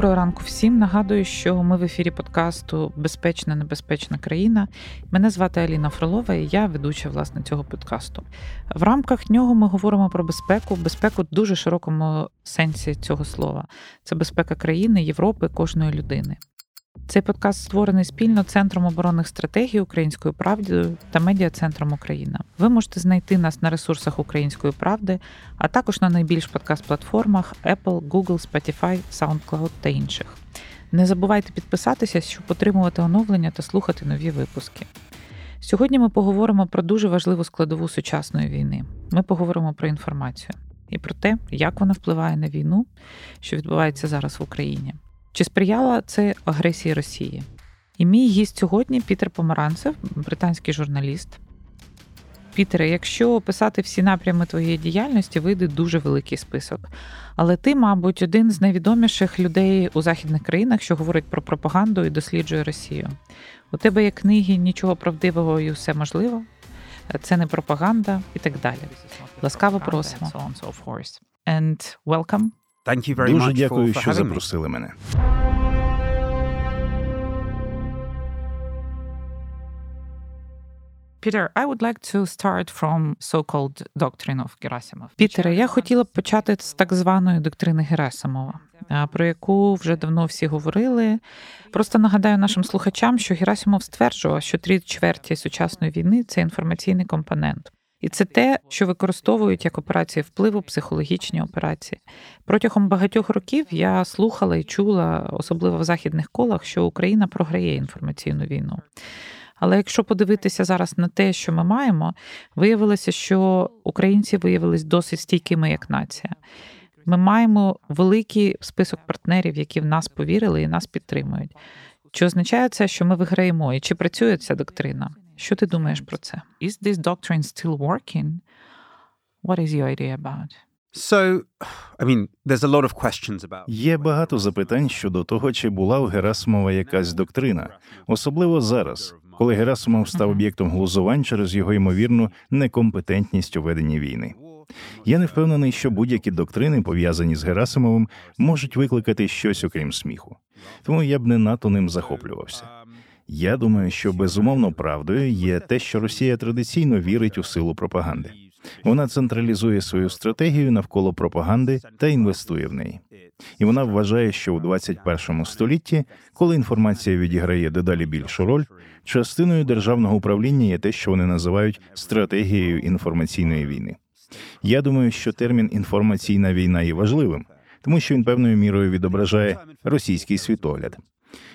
Доброго ранку всім. Нагадую, що ми в ефірі подкасту Безпечна небезпечна країна. Мене звати Аліна Фролова, і я ведуча власне цього подкасту. В рамках нього ми говоримо про безпеку, безпеку в дуже широкому сенсі цього слова. Це безпека країни, Європи, кожної людини. Цей подкаст створений спільно Центром оборонних стратегій Українською правдою та медіа-центром Україна. Ви можете знайти нас на ресурсах Української правди, а також на найбільш подкаст-платформах Apple, Google, Spotify, SoundCloud та інших. Не забувайте підписатися, щоб отримувати оновлення та слухати нові випуски. Сьогодні ми поговоримо про дуже важливу складову сучасної війни. Ми поговоримо про інформацію і про те, як вона впливає на війну, що відбувається зараз в Україні. Чи сприяла це агресії Росії? І мій гість сьогодні Пітер Помаранцев, британський журналіст. Пітере, якщо описати всі напрями твоєї діяльності, вийде дуже великий список. Але ти, мабуть, один з найвідоміших людей у західних країнах, що говорить про пропаганду і досліджує Росію. У тебе є книги нічого правдивого і все можливо. Це не пропаганда і так далі. Ласкаво просимо. And welcome. Thank you very Дуже much дякую, for, for що me. запросили мене. Peter, I would like to start from so-called doctrine of Gerasimov. Пітере, я хотіла б почати з так званої доктрини Герасимова, про яку вже давно всі говорили. Просто нагадаю нашим слухачам, що Герасимов стверджував, що три чверті сучасної війни це інформаційний компонент. І це те, що використовують як операції впливу, психологічні операції. Протягом багатьох років я слухала і чула, особливо в західних колах, що Україна програє інформаційну війну. Але якщо подивитися зараз на те, що ми маємо, виявилося, що українці виявились досить стійкими як нація. Ми маємо великий список партнерів, які в нас повірили і нас підтримують. Чи означає це, що ми виграємо? І чи працює ця доктрина? Що ти думаєш про це? Is this doctrine still working? What is your idea about? So, I mean, there's a lot of questions about Є багато запитань щодо того, чи була у Герасимова якась доктрина, особливо зараз, коли Герасимов став об'єктом глузувань через його ймовірну некомпетентність у веденні війни. Я не впевнений, що будь-які доктрини, пов'язані з Герасимовим, можуть викликати щось окрім сміху. Тому я б не надто ним захоплювався. Я думаю, що безумовно правдою є те, що Росія традиційно вірить у силу пропаганди. Вона централізує свою стратегію навколо пропаганди та інвестує в неї. І вона вважає, що у 21 столітті, коли інформація відіграє дедалі більшу роль, частиною державного управління є те, що вони називають стратегією інформаційної війни. Я думаю, що термін інформаційна війна є важливим, тому що він певною мірою відображає російський світогляд.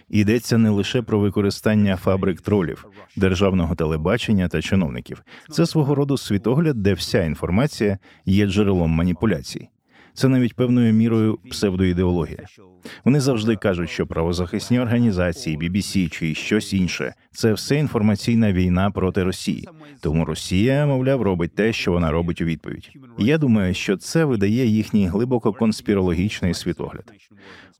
Йдеться не лише про використання фабрик тролів, державного телебачення та чиновників. Це свого роду світогляд, де вся інформація є джерелом маніпуляцій. Це навіть певною мірою псевдоідеологія. Вони завжди кажуть, що правозахисні організації, BBC чи щось інше це все інформаційна війна проти Росії. Тому Росія, мовляв, робить те, що вона робить у відповідь. Я думаю, що це видає їхній глибоко конспірологічний світогляд.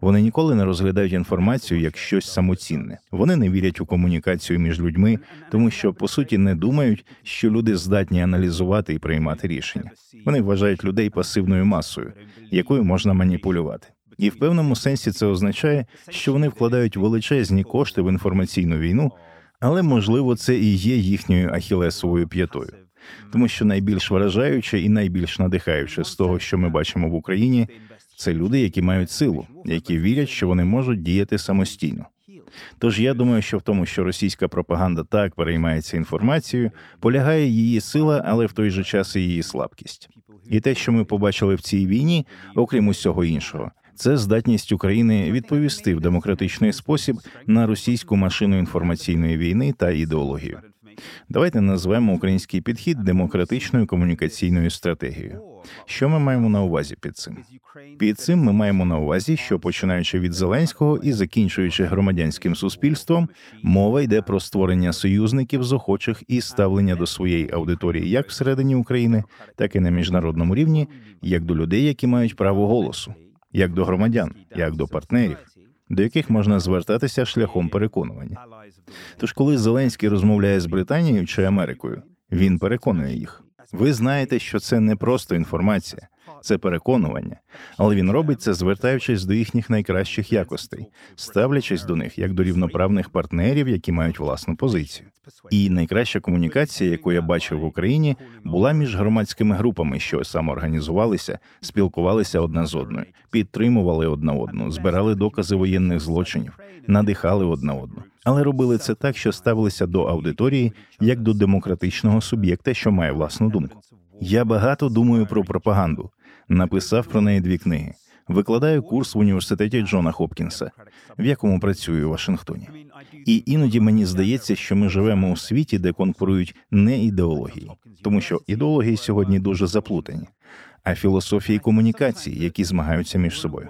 Вони ніколи не розглядають інформацію як щось самоцінне. Вони не вірять у комунікацію між людьми, тому що по суті не думають, що люди здатні аналізувати і приймати рішення. Вони вважають людей пасивною масою, якою можна маніпулювати. І в певному сенсі це означає, що вони вкладають величезні кошти в інформаційну війну, але можливо це і є їхньою ахілесовою п'ятою. Тому що найбільш вражаюче і найбільш надихаюче з того, що ми бачимо в Україні, це люди, які мають силу, які вірять, що вони можуть діяти самостійно. Тож я думаю, що в тому, що російська пропаганда так переймається інформацією, полягає її сила, але в той же час і її слабкість. І те, що ми побачили в цій війні, окрім усього іншого, це здатність України відповісти в демократичний спосіб на російську машину інформаційної війни та ідеологію. Давайте назвемо український підхід демократичною комунікаційною стратегією. Що ми маємо на увазі під цим? Під цим ми маємо на увазі, що починаючи від Зеленського і закінчуючи громадянським суспільством, мова йде про створення союзників з охочих і ставлення до своєї аудиторії як всередині України, так і на міжнародному рівні, як до людей, які мають право голосу, як до громадян, як до партнерів, до яких можна звертатися шляхом переконування. Тож, коли Зеленський розмовляє з Британією чи Америкою, він переконує їх. Ви знаєте, що це не просто інформація, це переконування, але він робить це, звертаючись до їхніх найкращих якостей, ставлячись до них як до рівноправних партнерів, які мають власну позицію. І найкраща комунікація, яку я бачив в Україні, була між громадськими групами, що самоорганізувалися, спілкувалися одна з одною, підтримували одна одну, збирали докази воєнних злочинів, надихали одна одну. Але робили це так, що ставилися до аудиторії як до демократичного суб'єкта, що має власну думку. Я багато думаю про пропаганду, написав про неї дві книги. Викладаю курс в університеті Джона Хопкінса, в якому працюю у Вашингтоні. І іноді мені здається, що ми живемо у світі, де конкурують не ідеології, тому що ідеології сьогодні дуже заплутані, а філософії комунікації, які змагаються між собою.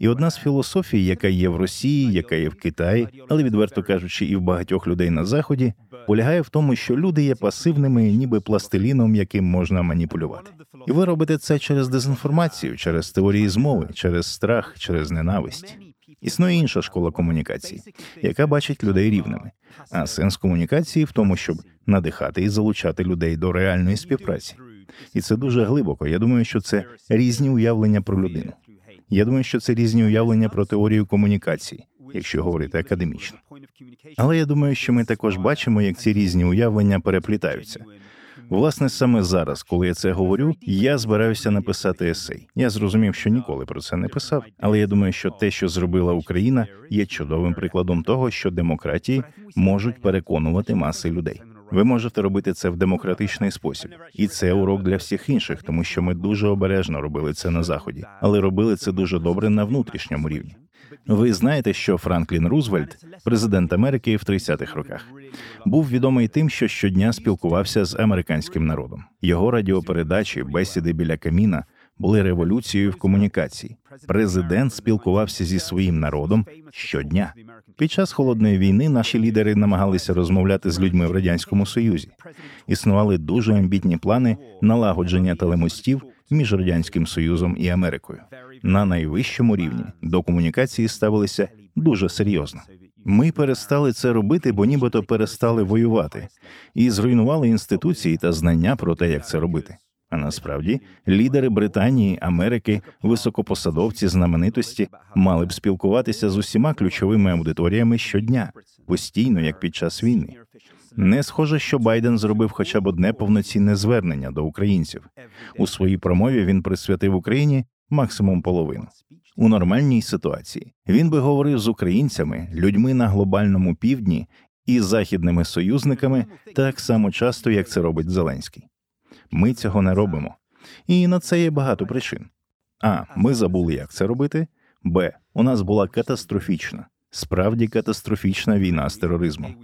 І одна з філософій, яка є в Росії, яка є в Китаї, але відверто кажучи, і в багатьох людей на заході, полягає в тому, що люди є пасивними, ніби пластиліном, яким можна маніпулювати. І ви робите це через дезінформацію, через теорії змови, через страх, через ненависть. Існує інша школа комунікації, яка бачить людей рівними. А сенс комунікації в тому, щоб надихати і залучати людей до реальної співпраці. І це дуже глибоко. Я думаю, що це різні уявлення про людину. Я думаю, що це різні уявлення про теорію комунікації, якщо говорити академічно. Але я думаю, що ми також бачимо, як ці різні уявлення переплітаються. Власне, саме зараз, коли я це говорю, я збираюся написати есей. Я зрозумів, що ніколи про це не писав, але я думаю, що те, що зробила Україна, є чудовим прикладом того, що демократії можуть переконувати маси людей. Ви можете робити це в демократичний спосіб, і це урок для всіх інших, тому що ми дуже обережно робили це на заході, але робили це дуже добре на внутрішньому рівні. Ви знаєте, що Франклін Рузвельт, президент Америки в 30-х роках, був відомий тим, що щодня спілкувався з американським народом. Його радіопередачі, бесіди біля каміна були революцією в комунікації. Президент спілкувався зі своїм народом щодня. Під час холодної війни наші лідери намагалися розмовляти з людьми в радянському союзі. Існували дуже амбітні плани налагодження телемостів між радянським союзом і Америкою. На найвищому рівні до комунікації ставилися дуже серйозно. Ми перестали це робити, бо нібито перестали воювати і зруйнували інституції та знання про те, як це робити. А насправді лідери Британії, Америки, високопосадовці, знаменитості мали б спілкуватися з усіма ключовими аудиторіями щодня, постійно, як під час війни. Не схоже, що Байден зробив хоча б одне повноцінне звернення до українців. У своїй промові він присвятив Україні максимум половину. У нормальній ситуації він би говорив з українцями, людьми на глобальному півдні і західними союзниками так само часто, як це робить Зеленський. Ми цього не робимо, і на це є багато причин. А ми забули, як це робити. Б. У нас була катастрофічна, справді катастрофічна війна з тероризмом,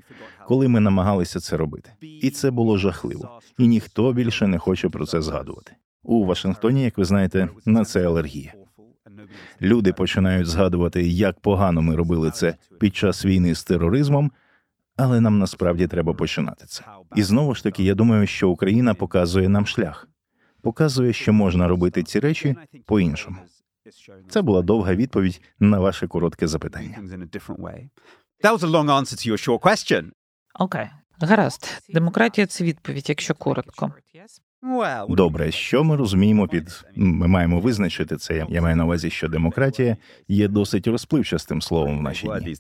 коли ми намагалися це робити, і це було жахливо, і ніхто більше не хоче про це згадувати. У Вашингтоні, як ви знаєте, на це алергія. Люди починають згадувати, як погано ми робили це під час війни з тероризмом, але нам насправді треба починати це. І знову ж таки, я думаю, що Україна показує нам шлях, показує, що можна робити ці речі по-іншому. Це була довга відповідь на ваше коротке запитання. That was a long answer to your short question. Окей, гаразд. Демократія це відповідь, якщо коротко. Добре, що ми розуміємо під ми маємо визначити це. Я маю на увазі, що демократія є досить розпливчастим словом в наші Word дні.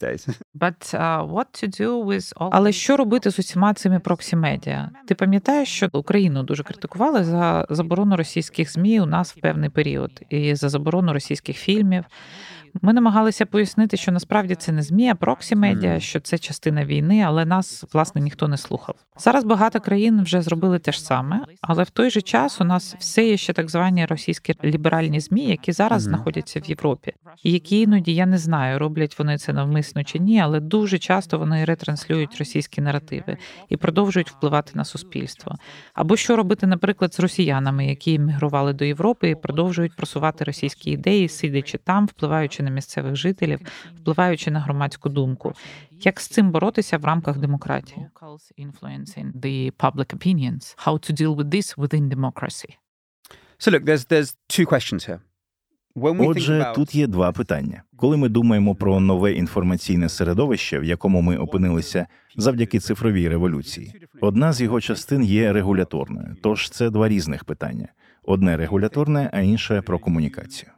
uh. Але що робити з усіма цими проксі-медіа? Ти пам'ятаєш, що Україну дуже критикували за заборону російських змі у нас в певний період і за заборону російських фільмів. Ми намагалися пояснити, що насправді це не змі, а проксі-медіа, що це частина війни, але нас власне ніхто не слухав. Зараз багато країн вже зробили те ж саме, але в той же час у нас все є ще так звані російські ліберальні змі, які зараз Мгм. знаходяться в Європі, і які іноді я не знаю, роблять вони це навмисно чи ні, але дуже часто вони ретранслюють російські наративи і продовжують впливати на суспільство. Або що робити, наприклад, з росіянами, які емігрували до Європи і продовжують просувати російські ідеї, сидячи там, впливаючи на місцевих жителів, впливаючи на громадську думку. Як з цим боротися в рамках демократії? the public opinions. How to deal with this within democracy? So look, there's there's two questions here. When we think Отже, тут є два питання. Коли ми думаємо про нове інформаційне середовище, в якому ми опинилися завдяки цифровій революції, одна з його частин є регуляторною. Тож це два різних питання. одне регуляторне, а інше про комунікацію.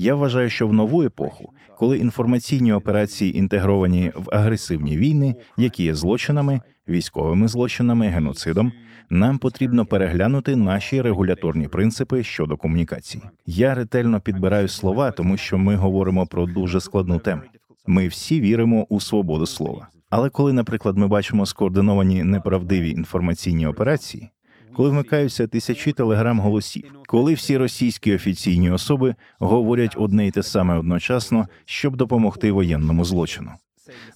Я вважаю, що в нову епоху, коли інформаційні операції інтегровані в агресивні війни, які є злочинами, військовими злочинами, геноцидом, нам потрібно переглянути наші регуляторні принципи щодо комунікації. Я ретельно підбираю слова, тому що ми говоримо про дуже складну тему. Ми всі віримо у свободу слова. Але коли, наприклад, ми бачимо скоординовані неправдиві інформаційні операції, коли вмикаються тисячі телеграм-голосів, коли всі російські офіційні особи говорять одне й те саме одночасно, щоб допомогти воєнному злочину.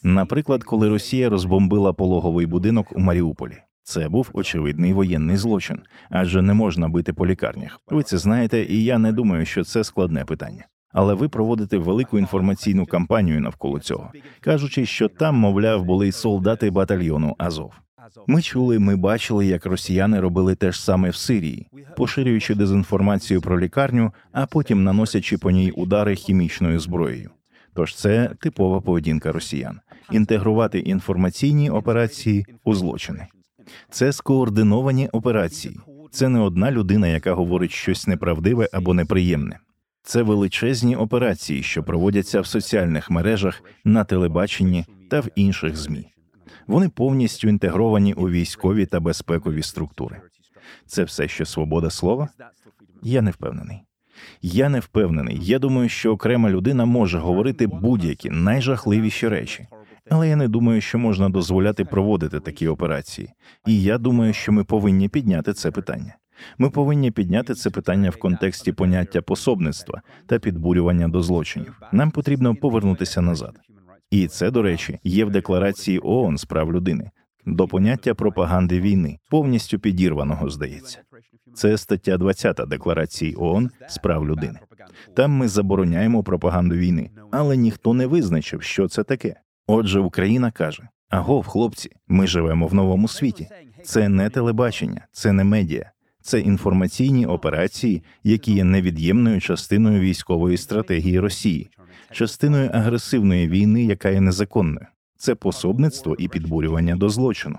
Наприклад, коли Росія розбомбила пологовий будинок у Маріуполі. Це був очевидний воєнний злочин, адже не можна бити по лікарнях. Ви це знаєте, і я не думаю, що це складне питання. Але ви проводите велику інформаційну кампанію навколо цього, кажучи, що там, мовляв, були солдати батальйону Азов. Ми чули, ми бачили, як росіяни робили те ж саме в Сирії, поширюючи дезінформацію про лікарню, а потім наносячи по ній удари хімічною зброєю. Тож це типова поведінка росіян інтегрувати інформаційні операції у злочини. Це скоординовані операції. Це не одна людина, яка говорить щось неправдиве або неприємне. Це величезні операції, що проводяться в соціальних мережах, на телебаченні та в інших змі. Вони повністю інтегровані у військові та безпекові структури. Це все ще свобода слова? Я не впевнений. Я не впевнений. Я думаю, що окрема людина може говорити будь-які найжахливіші речі, але я не думаю, що можна дозволяти проводити такі операції. І я думаю, що ми повинні підняти це питання. Ми повинні підняти це питання в контексті поняття пособництва та підбурювання до злочинів. Нам потрібно повернутися назад. І це, до речі, є в декларації ООН з прав людини до поняття пропаганди війни, повністю підірваного, здається. Це стаття 20 декларації ООН з прав людини. Там ми забороняємо пропаганду війни, але ніхто не визначив, що це таке. Отже, Україна каже: Агов, хлопці, ми живемо в новому світі. Це не телебачення, це не медіа, це інформаційні операції, які є невід'ємною частиною військової стратегії Росії, частиною агресивної війни, яка є незаконною. Це пособництво і підбурювання до злочину.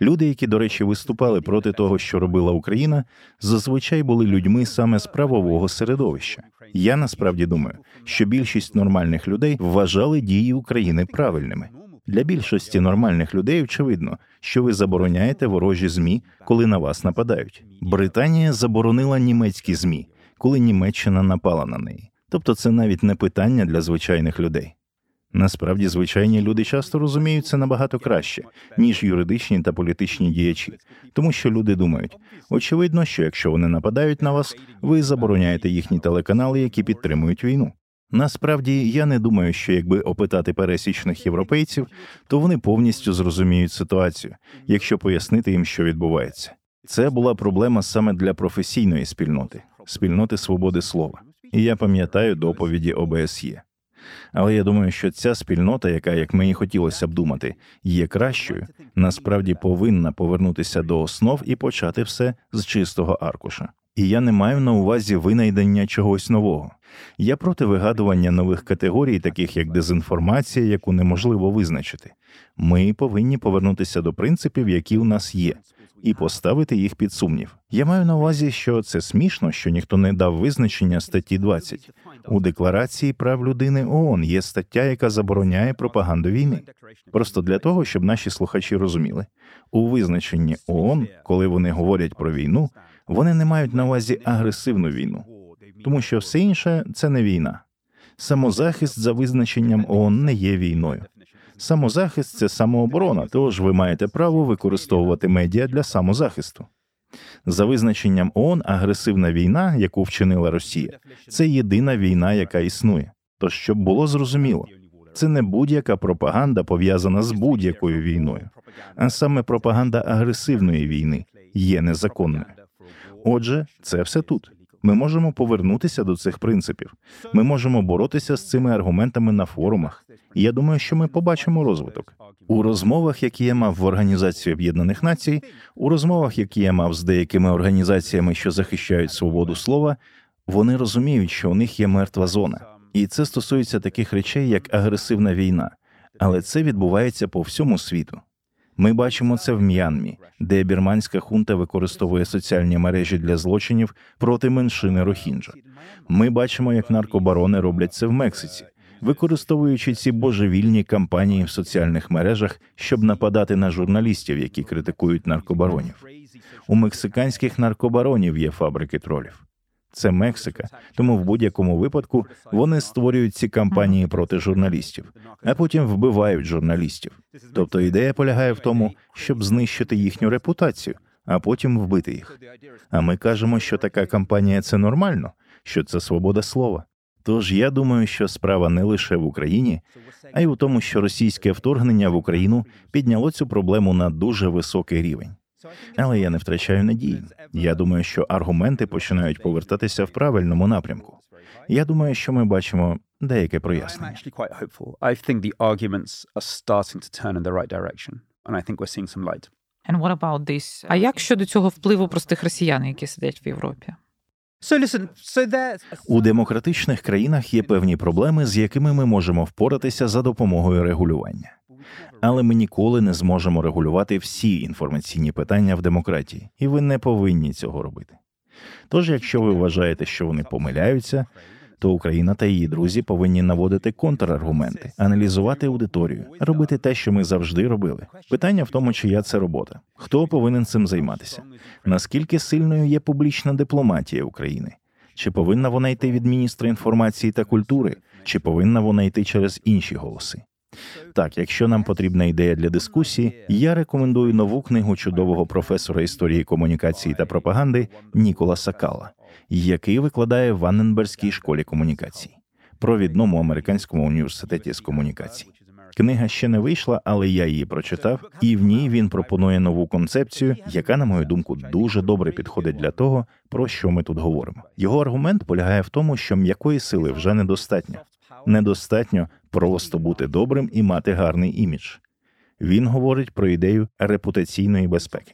Люди, які, до речі, виступали проти того, що робила Україна, зазвичай були людьми саме з правового середовища. Я насправді думаю, що більшість нормальних людей вважали дії України правильними. Для більшості нормальних людей очевидно, що ви забороняєте ворожі змі, коли на вас нападають. Британія заборонила німецькі змі, коли Німеччина напала на неї. Тобто, це навіть не питання для звичайних людей. Насправді, звичайні люди часто розуміють це набагато краще, ніж юридичні та політичні діячі, тому що люди думають, очевидно, що якщо вони нападають на вас, ви забороняєте їхні телеканали, які підтримують війну. Насправді я не думаю, що якби опитати пересічних європейців, то вони повністю зрозуміють ситуацію, якщо пояснити їм, що відбувається. Це була проблема саме для професійної спільноти, спільноти свободи слова. І я пам'ятаю доповіді ОБСЄ. Але я думаю, що ця спільнота, яка, як мені хотілося б думати, є кращою, насправді повинна повернутися до основ і почати все з чистого аркуша. І я не маю на увазі винайдення чогось нового. Я проти вигадування нових категорій, таких як дезінформація, яку неможливо визначити. Ми повинні повернутися до принципів, які у нас є, і поставити їх під сумнів. Я маю на увазі, що це смішно, що ніхто не дав визначення статті 20. у декларації прав людини ООН є стаття, яка забороняє пропаганду війни. Просто для того, щоб наші слухачі розуміли у визначенні ООН, коли вони говорять про війну, вони не мають на увазі агресивну війну, тому що все інше це не війна. Самозахист за визначенням ООН не є війною. Самозахист це самооборона, тож ви маєте право використовувати медіа для самозахисту. За визначенням ООН, агресивна війна, яку вчинила Росія, це єдина війна, яка існує. Тож, щоб було зрозуміло, це не будь-яка пропаганда пов'язана з будь-якою війною, а саме пропаганда агресивної війни є незаконною. Отже, це все тут. Ми можемо повернутися до цих принципів. Ми можемо боротися з цими аргументами на форумах. Я думаю, що ми побачимо розвиток у розмовах, які я мав в Організації Об'єднаних Націй, у розмовах, які я мав з деякими організаціями, що захищають свободу слова. Вони розуміють, що у них є мертва зона, і це стосується таких речей, як агресивна війна, але це відбувається по всьому світу. Ми бачимо це в М'янмі, де бірманська хунта використовує соціальні мережі для злочинів проти меншини Рохінджа. Ми бачимо, як наркобарони роблять це в Мексиці, використовуючи ці божевільні кампанії в соціальних мережах, щоб нападати на журналістів, які критикують наркобаронів. У мексиканських наркобаронів є фабрики тролів. Це Мексика, тому в будь-якому випадку вони створюють ці кампанії проти журналістів, а потім вбивають журналістів. Тобто ідея полягає в тому, щоб знищити їхню репутацію, а потім вбити їх. А ми кажемо, що така кампанія це нормально, що це свобода слова. Тож я думаю, що справа не лише в Україні, а й у тому, що російське вторгнення в Україну підняло цю проблему на дуже високий рівень. Але я не втрачаю надії. Я думаю, що аргументи починають повертатися в правильному напрямку. Я думаю, що ми бачимо деяке прояснення. А як щодо цього впливу простих росіян, які сидять в Європі? У демократичних країнах є певні проблеми, з якими ми можемо впоратися за допомогою регулювання. Але ми ніколи не зможемо регулювати всі інформаційні питання в демократії, і ви не повинні цього робити. Тож, якщо ви вважаєте, що вони помиляються, то Україна та її друзі повинні наводити контраргументи, аналізувати аудиторію, робити те, що ми завжди робили. Питання в тому, чия це робота, хто повинен цим займатися, наскільки сильною є публічна дипломатія України, чи повинна вона йти від міністра інформації та культури, чи повинна вона йти через інші голоси. Так, якщо нам потрібна ідея для дискусії, я рекомендую нову книгу чудового професора історії комунікації та пропаганди Нікола Сакала, який викладає в Анненберзькій школі комунікацій, провідному американському університеті з комунікацій. Книга ще не вийшла, але я її прочитав, і в ній він пропонує нову концепцію, яка, на мою думку, дуже добре підходить для того, про що ми тут говоримо. Його аргумент полягає в тому, що м'якої сили вже недостатньо. Недостатньо просто бути добрим і мати гарний імідж. Він говорить про ідею репутаційної безпеки,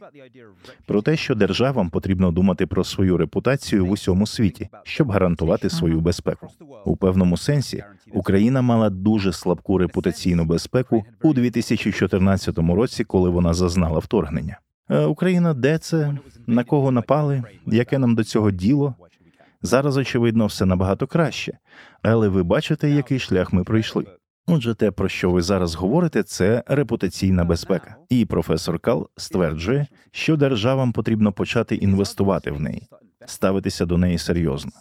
про те, що державам потрібно думати про свою репутацію в усьому світі, щоб гарантувати свою безпеку. У певному сенсі Україна мала дуже слабку репутаційну безпеку у 2014 році, коли вона зазнала вторгнення. Е, Україна, де це на кого напали? Яке нам до цього діло? Зараз, очевидно, все набагато краще, але ви бачите, який шлях ми пройшли. Отже, те, про що ви зараз говорите, це репутаційна безпека. І професор Кал стверджує, що державам потрібно почати інвестувати в неї, ставитися до неї серйозно,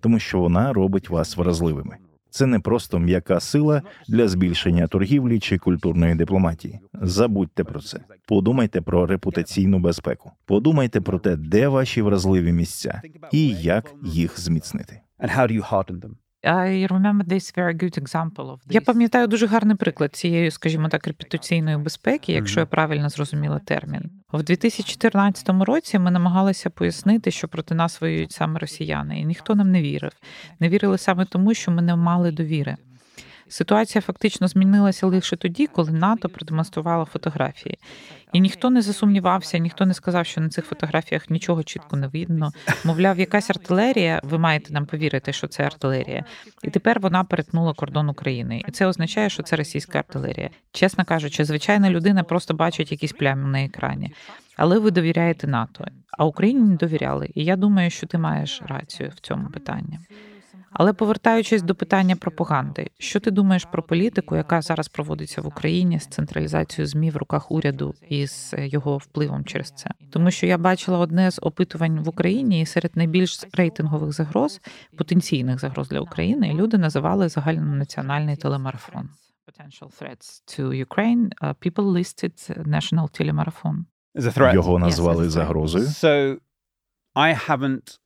тому що вона робить вас вразливими. Це не просто м'яка сила для збільшення торгівлі чи культурної дипломатії. Забудьте про це. Подумайте про репутаційну безпеку. Подумайте про те, де ваші вразливі місця і як їх зміцнити. and how do you harden them? I remember this very good example of Я пам'ятаю дуже гарний приклад цієї, скажімо так, репутаційної безпеки, якщо я правильно зрозуміла термін. В 2014 році ми намагалися пояснити, що проти нас воюють саме росіяни, і ніхто нам не вірив. Не вірили саме тому, що ми не мали довіри. Ситуація фактично змінилася лише тоді, коли НАТО продемонструвало фотографії, і ніхто не засумнівався, ніхто не сказав, що на цих фотографіях нічого чітко не видно. Мовляв, якась артилерія. Ви маєте нам повірити, що це артилерія, і тепер вона перетнула кордон України, і це означає, що це російська артилерія. Чесно кажучи, звичайна людина просто бачить якісь плями на екрані. Але ви довіряєте НАТО, а Україні не довіряли. І я думаю, що ти маєш рацію в цьому питанні. Але повертаючись до питання пропаганди, що ти думаєш про політику, яка зараз проводиться в Україні з централізацією змі в руках уряду і з його впливом через це? Тому що я бачила одне з опитувань в Україні, і серед найбільш рейтингових загроз, потенційних загроз для України, люди називали загальнонаціональний телемарафон. Potential threats to Ukraine, uh, people listed national telemarathon. Його назвали загрозою. So I haven't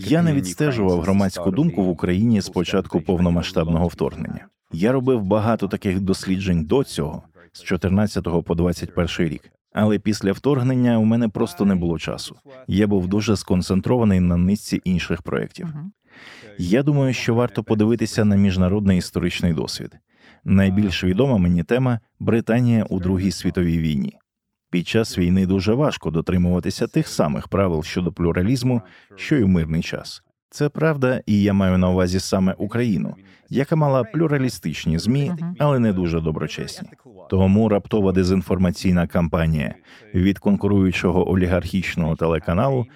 Я не відстежував громадську думку в Україні з початку повномасштабного вторгнення. Я робив багато таких досліджень до цього, з 14 по 21 рік. Але після вторгнення у мене просто не було часу. Я був дуже сконцентрований на низці інших проєктів. Я думаю, що варто подивитися на міжнародний історичний досвід. Найбільш відома мені тема Британія у Другій світовій війні. Під час війни дуже важко дотримуватися тих самих правил щодо плюралізму, що й у мирний час. Це правда, і я маю на увазі саме Україну, яка мала плюралістичні змі, але не дуже доброчесні. Тому раптова дезінформаційна кампанія від конкуруючого олігархічного телеканалу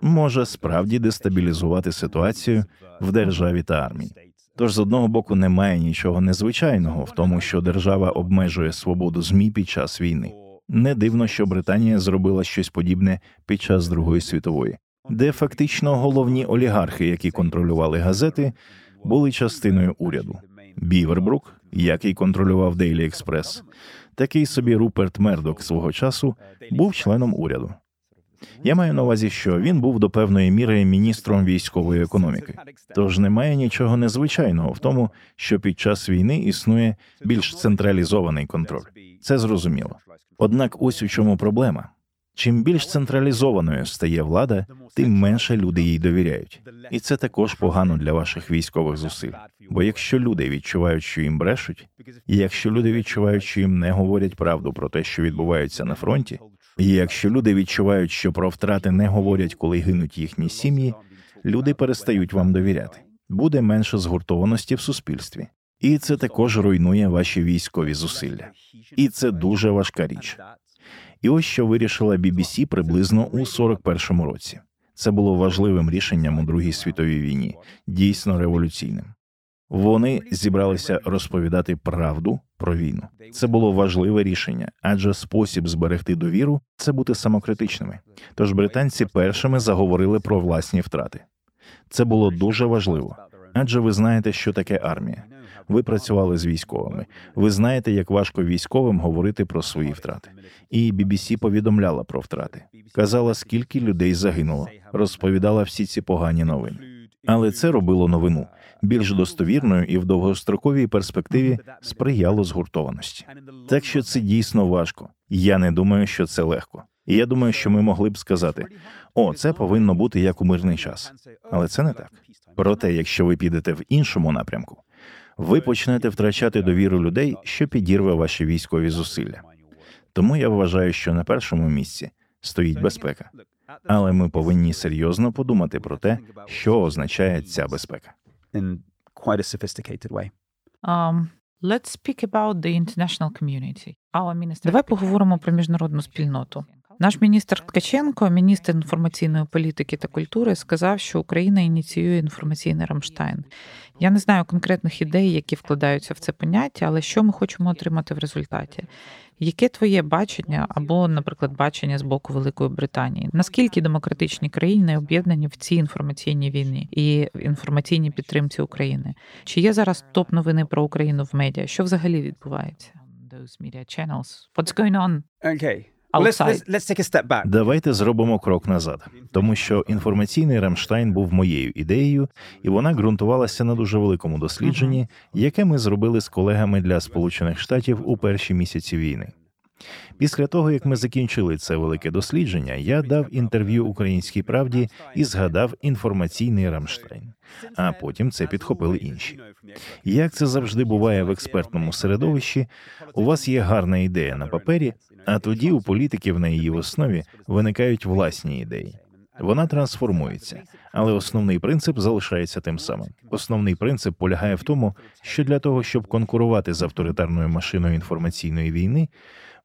може справді дестабілізувати ситуацію в державі та армії. Тож з одного боку немає нічого незвичайного в тому, що держава обмежує свободу змі під час війни. Не дивно, що Британія зробила щось подібне під час Другої світової, де фактично головні олігархи, які контролювали газети, були частиною уряду. Бівербрук, який контролював Дейлі Експрес, такий собі Руперт Мердок свого часу був членом уряду. Я маю на увазі, що він був до певної міри міністром військової економіки. Тож немає нічого незвичайного в тому, що під час війни існує більш централізований контроль. Це зрозуміло. Однак, ось у чому проблема. Чим більш централізованою стає влада, тим менше люди їй довіряють, і це також погано для ваших військових зусиль. Бо якщо люди відчувають, що їм брешуть, і якщо люди відчувають, що їм не говорять правду про те, що відбувається на фронті, і якщо люди відчувають, що про втрати не говорять, коли гинуть їхні сім'ї, люди перестають вам довіряти. Буде менше згуртованості в суспільстві, і це також руйнує ваші військові зусилля. І це дуже важка річ. І ось що вирішила BBC приблизно у 41-му році. Це було важливим рішенням у Другій світовій війні, дійсно революційним. Вони зібралися розповідати правду про війну. Це було важливе рішення, адже спосіб зберегти довіру це бути самокритичними. Тож британці першими заговорили про власні втрати. Це було дуже важливо, адже ви знаєте, що таке армія. Ви працювали з військовими. Ви знаєте, як важко військовим говорити про свої втрати. І BBC повідомляла про втрати, казала, скільки людей загинуло, розповідала всі ці погані новини. Але це робило новину більш достовірною і в довгостроковій перспективі сприяло згуртованості. Так що це дійсно важко. Я не думаю, що це легко. І я думаю, що ми могли б сказати: о, це повинно бути як у мирний час, але це не так. Проте, якщо ви підете в іншому напрямку, ви почнете втрачати довіру людей, що підірве ваші військові зусилля. Тому я вважаю, що на першому місці стоїть безпека, але ми повинні серйозно подумати про те, що означає ця безпека. quite a sophisticated way. Um, let's speak about the international community. Our minister... Давай поговоримо про міжнародну спільноту. Наш міністр Ткаченко, міністр інформаційної політики та культури, сказав, що Україна ініціює інформаційний Рамштайн. Я не знаю конкретних ідей, які вкладаються в це поняття, але що ми хочемо отримати в результаті? Яке твоє бачення або, наприклад, бачення з боку Великої Британії? Наскільки демократичні країни об'єднані в цій інформаційній війні і в інформаційній підтримці України? Чи є зараз топ новини про Україну в медіа? Що взагалі відбувається? Those media channels. What's going on? Okay. Let's, let's, let's take a step back. Давайте зробимо крок назад, тому що інформаційний Рамштайн був моєю ідеєю, і вона ґрунтувалася на дуже великому дослідженні, яке ми зробили з колегами для Сполучених Штатів у перші місяці війни. Після того, як ми закінчили це велике дослідження, я дав інтерв'ю Українській правді і згадав інформаційний Рамштайн. А потім це підхопили інші. Як це завжди буває в експертному середовищі, у вас є гарна ідея на папері, а тоді у політиків на її основі виникають власні ідеї. Вона трансформується, але основний принцип залишається тим самим. Основний принцип полягає в тому, що для того, щоб конкурувати з авторитарною машиною інформаційної війни,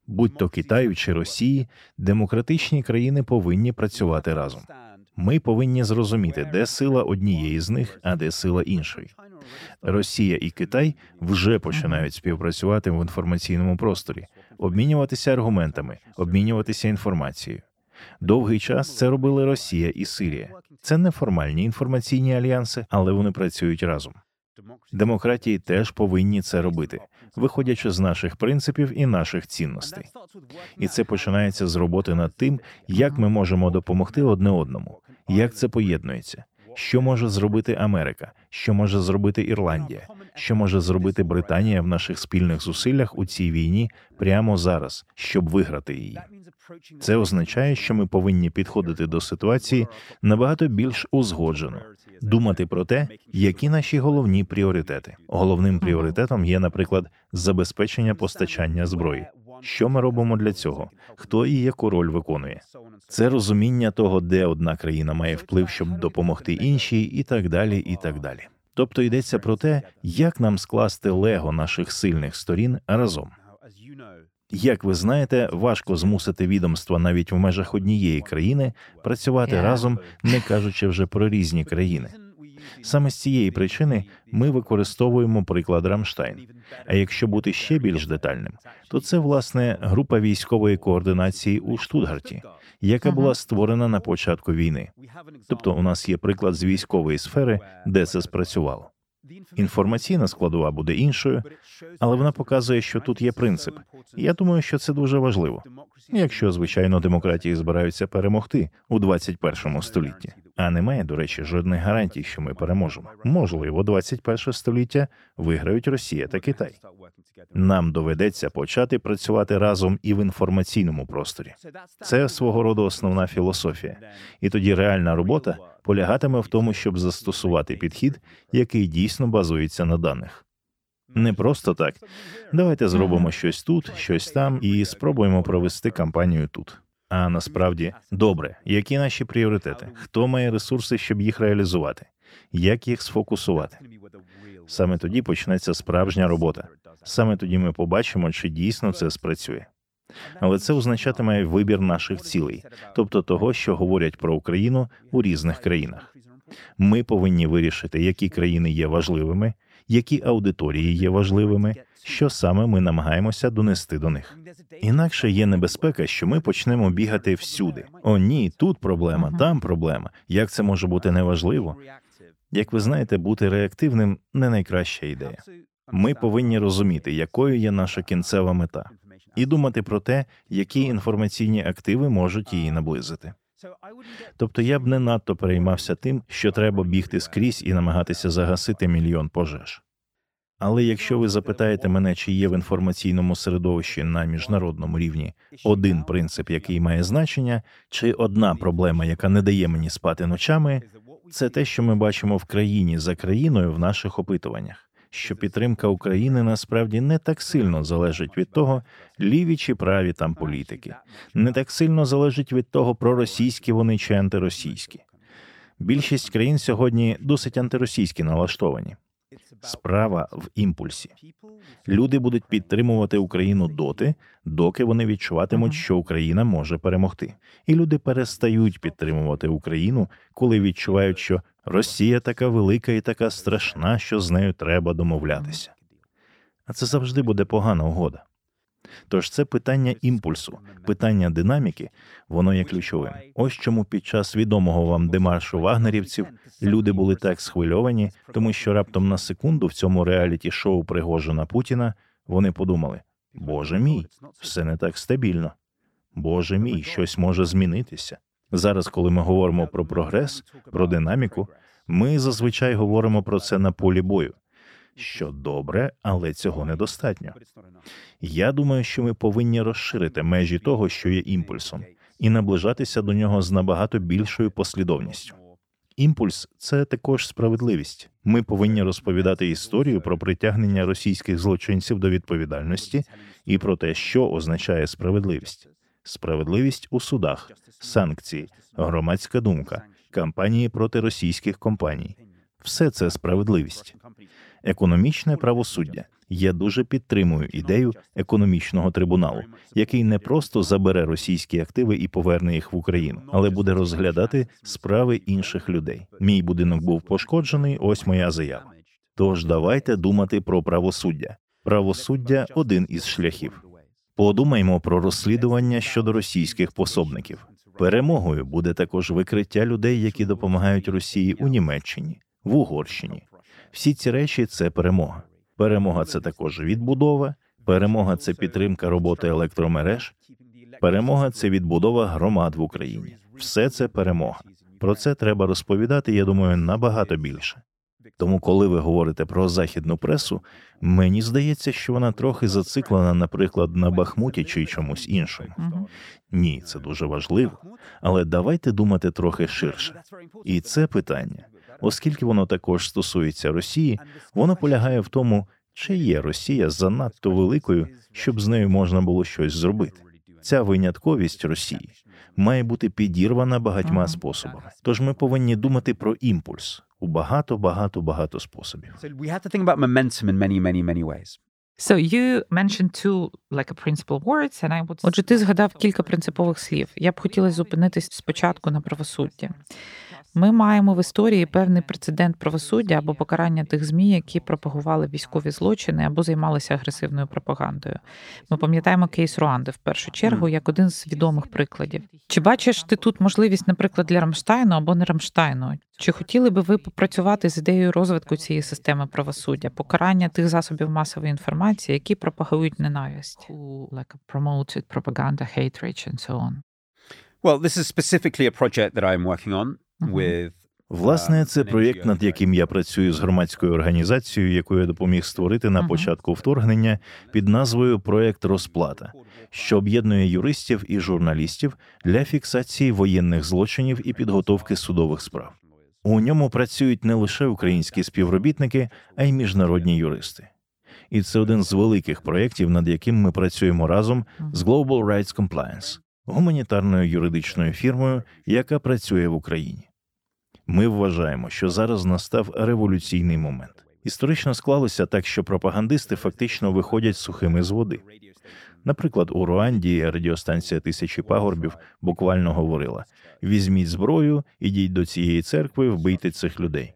будь то Китаю чи Росії, демократичні країни повинні працювати разом. Ми повинні зрозуміти, де сила однієї з них, а де сила іншої. Росія і Китай вже починають співпрацювати в інформаційному просторі, обмінюватися аргументами, обмінюватися інформацією. Довгий час це робили Росія і Сирія. Це неформальні інформаційні альянси, але вони працюють разом. Демократії теж повинні це робити, виходячи з наших принципів і наших цінностей. І це починається з роботи над тим, як ми можемо допомогти одне одному, як це поєднується, що може зробити Америка, що може зробити Ірландія, що може зробити Британія в наших спільних зусиллях у цій війні прямо зараз, щоб виграти її. Це означає, що ми повинні підходити до ситуації набагато більш узгоджено, думати про те, які наші головні пріоритети. Головним пріоритетом є, наприклад, забезпечення постачання зброї. Що ми робимо для цього? Хто і яку роль виконує? Це розуміння того, де одна країна має вплив, щоб допомогти іншій, і так далі, і так далі. Тобто йдеться про те, як нам скласти лего наших сильних сторін разом. Як ви знаєте, важко змусити відомства навіть в межах однієї країни працювати разом, не кажучи вже про різні країни. Саме з цієї причини ми використовуємо приклад Рамштайн. А якщо бути ще більш детальним, то це власне група військової координації у Штутгарті, яка була створена на початку війни. Тобто, у нас є приклад з військової сфери, де це спрацювало. Інформаційна складова буде іншою, але вона показує, що тут є принцип. І Я думаю, що це дуже важливо. Якщо звичайно демократії збираються перемогти у 21 столітті, а немає, до речі, жодних гарантій, що ми переможемо. Можливо, 21 століття виграють Росія та Китай. Нам доведеться почати працювати разом і в інформаційному просторі. Це свого роду основна філософія, і тоді реальна робота полягатиме в тому, щоб застосувати підхід, який дійсно базується на даних. Не просто так. Давайте зробимо щось тут, щось там, і спробуємо провести кампанію тут. А насправді добре, які наші пріоритети? Хто має ресурси, щоб їх реалізувати? Як їх сфокусувати? Саме тоді почнеться справжня робота. Саме тоді ми побачимо, чи дійсно це спрацює. Але це означатиме вибір наших цілей, тобто того, що говорять про Україну у різних країнах. Ми повинні вирішити, які країни є важливими, які аудиторії є важливими, що саме ми намагаємося донести до них. Інакше є небезпека, що ми почнемо бігати всюди. О, ні, тут проблема, там проблема. Як це може бути неважливо? Як ви знаєте, бути реактивним не найкраща ідея. Ми повинні розуміти, якою є наша кінцева мета, і думати про те, які інформаційні активи можуть її наблизити. Тобто я б не надто переймався тим, що треба бігти скрізь і намагатися загасити мільйон пожеж. Але якщо ви запитаєте мене, чи є в інформаційному середовищі на міжнародному рівні один принцип, який має значення, чи одна проблема, яка не дає мені спати ночами, це те, що ми бачимо в країні за країною в наших опитуваннях що підтримка України насправді не так сильно залежить від того, ліві чи праві там політики, не так сильно залежить від того, проросійські вони чи антиросійські. Більшість країн сьогодні досить антиросійські налаштовані. Справа в імпульсі. Люди будуть підтримувати Україну доти, доки вони відчуватимуть, що Україна може перемогти, і люди перестають підтримувати Україну, коли відчувають, що Росія така велика і така страшна, що з нею треба домовлятися. А це завжди буде погана угода. Тож це питання імпульсу, питання динаміки, воно є ключовим. Ось чому під час відомого вам демаршу вагнерівців люди були так схвильовані, тому що раптом на секунду в цьому реаліті шоу Пригожина Путіна вони подумали: Боже мій, все не так стабільно. Боже мій, щось може змінитися. Зараз, коли ми говоримо про прогрес, про динаміку, ми зазвичай говоримо про це на полі бою. Що добре, але цього недостатньо. Я думаю, що ми повинні розширити межі того, що є імпульсом, і наближатися до нього з набагато більшою послідовністю. Імпульс це також справедливість. Ми повинні розповідати історію про притягнення російських злочинців до відповідальності і про те, що означає справедливість справедливість у судах, санкції, громадська думка, кампанії проти російських компаній. Все це справедливість. Економічне правосуддя. Я дуже підтримую ідею економічного трибуналу, який не просто забере російські активи і поверне їх в Україну, але буде розглядати справи інших людей. Мій будинок був пошкоджений. Ось моя заява. Тож давайте думати про правосуддя. Правосуддя один із шляхів. Подумаймо про розслідування щодо російських пособників. Перемогою буде також викриття людей, які допомагають Росії у Німеччині, в Угорщині. Всі ці речі це перемога. Перемога це також відбудова, перемога це підтримка роботи електромереж, перемога це відбудова громад в Україні. Все це перемога. Про це треба розповідати. Я думаю, набагато більше. Тому, коли ви говорите про західну пресу, мені здається, що вона трохи зациклена, наприклад, на Бахмуті чи чомусь іншому. Ні, це дуже важливо, але давайте думати трохи ширше. І це питання, оскільки воно також стосується Росії, воно полягає в тому, Чи є Росія занадто великою, щоб з нею можна було щось зробити? Ця винятковість Росії має бути підірвана багатьма способами. Тож ми повинні думати про імпульс у багато, багато, багато способів. So we have to think about momentum in many, many, many ways. So you mentioned two like a principal words, and I would... Отже, ти згадав кілька принципових слів. Я б хотіла зупинитись спочатку на правосудді. Ми маємо в історії певний прецедент правосуддя або покарання тих змі, які пропагували військові злочини або займалися агресивною пропагандою. Ми пам'ятаємо кейс Руанди в першу чергу як один з відомих прикладів. Чи бачиш ти тут можливість, наприклад, для Рамштайну або не Рамштайну? Чи хотіли би ви попрацювати з ідеєю розвитку цієї системи правосуддя, покарання тих засобів масової інформації, які пропагують ненависть? Like promoted propaganda, hate and so on? Well, this is specifically a project that I'm working on with. Власне, це проєкт, над яким я працюю з громадською організацією, яку я допоміг створити на початку вторгнення під назвою Проєкт Розплата, що об'єднує юристів і журналістів для фіксації воєнних злочинів і підготовки судових справ. У ньому працюють не лише українські співробітники, а й міжнародні юристи. І це один з великих проєктів, над яким ми працюємо разом з Global Rights Compliance, гуманітарною юридичною фірмою, яка працює в Україні. Ми вважаємо, що зараз настав революційний момент. Історично склалося так, що пропагандисти фактично виходять сухими з води. Наприклад, у Руанді радіостанція тисячі пагорбів буквально говорила: візьміть зброю, ідіть до цієї церкви, вбийте цих людей.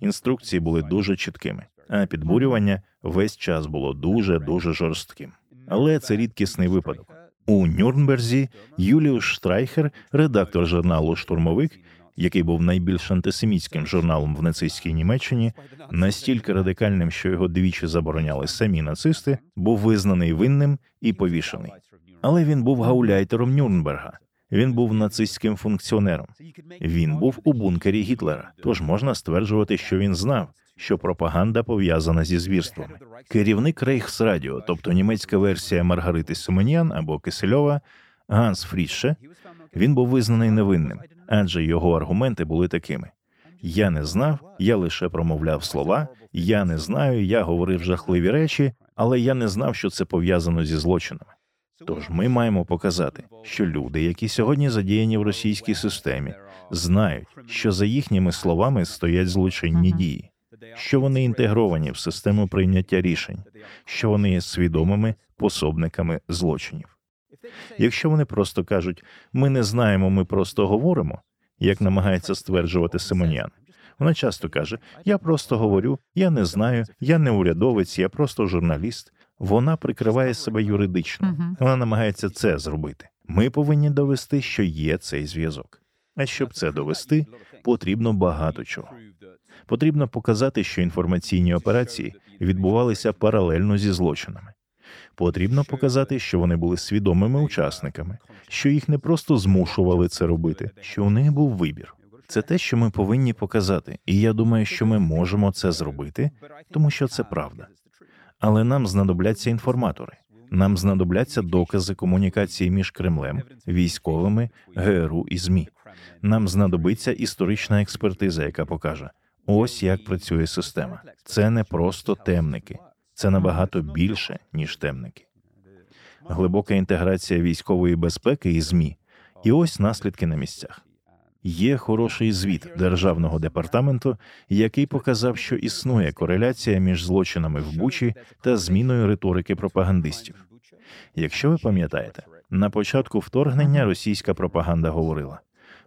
Інструкції були дуже чіткими, а підбурювання весь час було дуже дуже жорстким. Але це рідкісний випадок. У Нюрнберзі Юліус Штрайхер, редактор журналу Штурмовик, який був найбільш антисемітським журналом в нацистській Німеччині, настільки радикальним, що його двічі забороняли самі нацисти, був визнаний винним і повішений. Але він був гауляйтером Нюрнберга. Він був нацистським функціонером. Він був у бункері Гітлера. Тож можна стверджувати, що він знав, що пропаганда пов'язана зі звірствами. Керівник Рейхсрадіо, тобто німецька версія Маргарити Симоніан або Кисельова, Ганс Фріше, він був визнаний невинним, адже його аргументи були такими: я не знав, я лише промовляв слова, я не знаю, я говорив жахливі речі, але я не знав, що це пов'язано зі злочинами. Тож ми маємо показати, що люди, які сьогодні задіяні в російській системі, знають, що за їхніми словами стоять злочинні дії, що вони інтегровані в систему прийняття рішень, що вони є свідомими пособниками злочинів. Якщо вони просто кажуть ми не знаємо, ми просто говоримо, як намагається стверджувати Симонян. Вона часто каже: Я просто говорю, я не знаю, я не урядовець, я просто журналіст. Вона прикриває себе юридично. Вона намагається це зробити. Ми повинні довести, що є цей зв'язок. А щоб це довести, потрібно багато чого. Потрібно показати, що інформаційні операції відбувалися паралельно зі злочинами. Потрібно показати, що вони були свідомими учасниками, що їх не просто змушували це робити, що у них був вибір. Це те, що ми повинні показати, і я думаю, що ми можемо це зробити, тому що це правда. Але нам знадобляться інформатори. Нам знадобляться докази комунікації між Кремлем, військовими, ГРУ і ЗМІ. Нам знадобиться історична експертиза, яка покаже, ось як працює система. Це не просто темники, це набагато більше ніж темники. Глибока інтеграція військової безпеки і ЗМІ. І ось наслідки на місцях. Є хороший звіт державного департаменту, який показав, що існує кореляція між злочинами в Бучі та зміною риторики пропагандистів. Якщо ви пам'ятаєте, на початку вторгнення російська пропаганда говорила: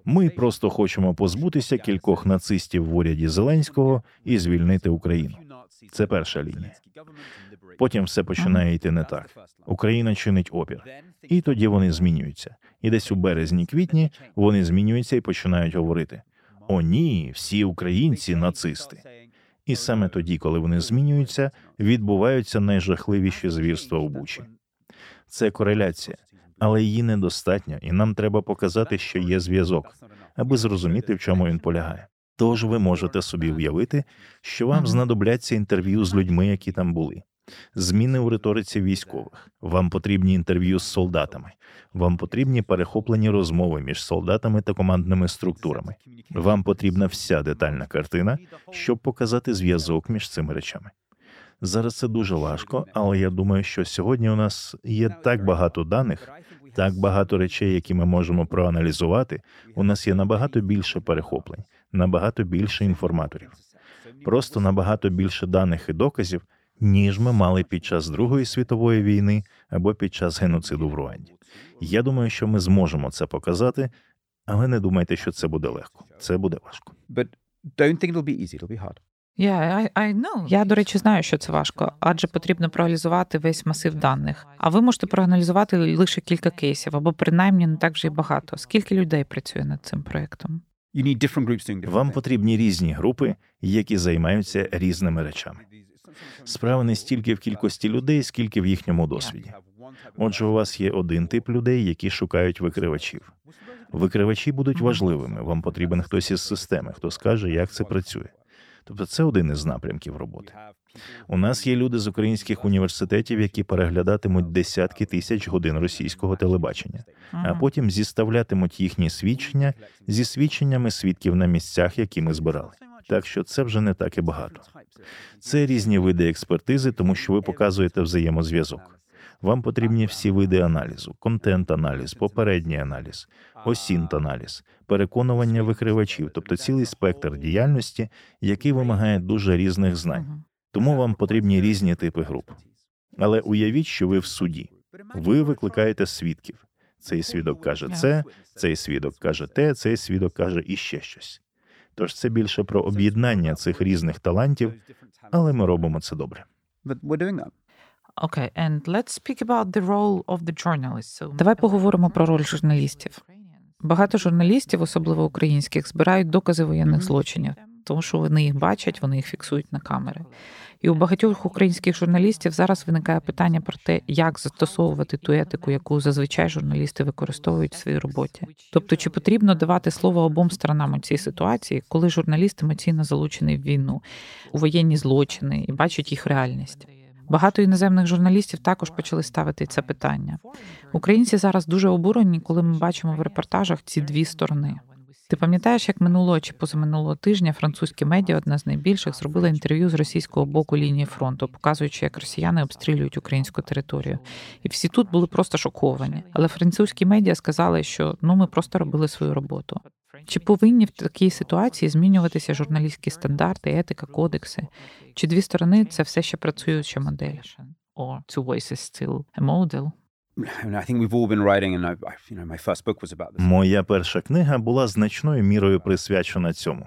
ми просто хочемо позбутися кількох нацистів в уряді Зеленського і звільнити Україну. Це перша лінія. Потім все починає йти не так. Україна чинить опір, і тоді вони змінюються. І десь у березні-квітні вони змінюються і починають говорити: о, ні, всі українці нацисти. І саме тоді, коли вони змінюються, відбуваються найжахливіші звірства у Бучі. Це кореляція, але її недостатньо, і нам треба показати, що є зв'язок, аби зрозуміти, в чому він полягає. Тож ви можете собі уявити, що вам знадобляться інтерв'ю з людьми, які там були. Зміни у риториці військових. Вам потрібні інтерв'ю з солдатами. Вам потрібні перехоплені розмови між солдатами та командними структурами. Вам потрібна вся детальна картина, щоб показати зв'язок між цими речами. Зараз це дуже важко, але я думаю, що сьогодні у нас є так багато даних, так багато речей, які ми можемо проаналізувати. У нас є набагато більше перехоплень, набагато більше інформаторів, просто набагато більше даних і доказів, ніж ми мали під час Другої світової війни або під час геноциду в Руанді. Я думаю, що ми зможемо це показати, але не думайте, що це буде легко. Це буде важко. But don't think it'll be easy. It'll be hard. Yeah, I, I know. Я, до речі, знаю, що це важко, адже потрібно проаналізувати весь масив даних. А ви можете проаналізувати лише кілька кейсів, або принаймні не так вже й багато. Скільки людей працює над цим проектом? Вам потрібні різні групи, які займаються різними речами. Справа не стільки в кількості людей, скільки в їхньому досвіді. Отже, у вас є один тип людей, які шукають викривачів. Викривачі будуть важливими. Вам потрібен хтось із системи, хто скаже, як це працює. Тобто, це один із напрямків роботи. У нас є люди з українських університетів, які переглядатимуть десятки тисяч годин російського телебачення, а потім зіставлятимуть їхні свідчення зі свідченнями свідків на місцях, які ми збирали. Так що це вже не так і багато. Це різні види експертизи, тому що ви показуєте взаємозв'язок. Вам потрібні всі види аналізу: контент-аналіз, попередній аналіз, осінт-аналіз, переконування викривачів, тобто цілий спектр діяльності, який вимагає дуже різних знань. Тому вам потрібні різні типи груп. Але уявіть, що ви в суді. Ви викликаєте свідків. Цей свідок каже це, цей свідок каже те, цей свідок каже іще щось. Тож це більше про об'єднання цих різних талантів, але ми робимо це добре. Okay, and let's speak about the role of the journalists. So, Давай поговоримо про роль журналістів. Багато журналістів, особливо українських, збирають докази воєнних злочинів, тому що вони їх бачать, вони їх фіксують на камери. І у багатьох українських журналістів зараз виникає питання про те, як застосовувати ту етику, яку зазвичай журналісти використовують в своїй роботі. Тобто, чи потрібно давати слово обом сторонам у цій ситуації, коли журналіст емоційно залучений в війну, у воєнні злочини і бачить їх реальність. Багато іноземних журналістів також почали ставити це питання. Українці зараз дуже обурені, коли ми бачимо в репортажах ці дві сторони. Ти пам'ятаєш, як минулого чи позаминулого тижня французькі медіа, одна з найбільших, зробила інтерв'ю з російського боку лінії фронту, показуючи, як росіяни обстрілюють українську територію. І всі тут були просто шоковані. Але французькі медіа сказали, що ну ми просто робили свою роботу. Чи повинні в такій ситуації змінюватися журналістські стандарти, етика, кодекси? Чи дві сторони це все ще працююча модель? Or two voices still a model? Моя перша книга була значною мірою присвячена цьому.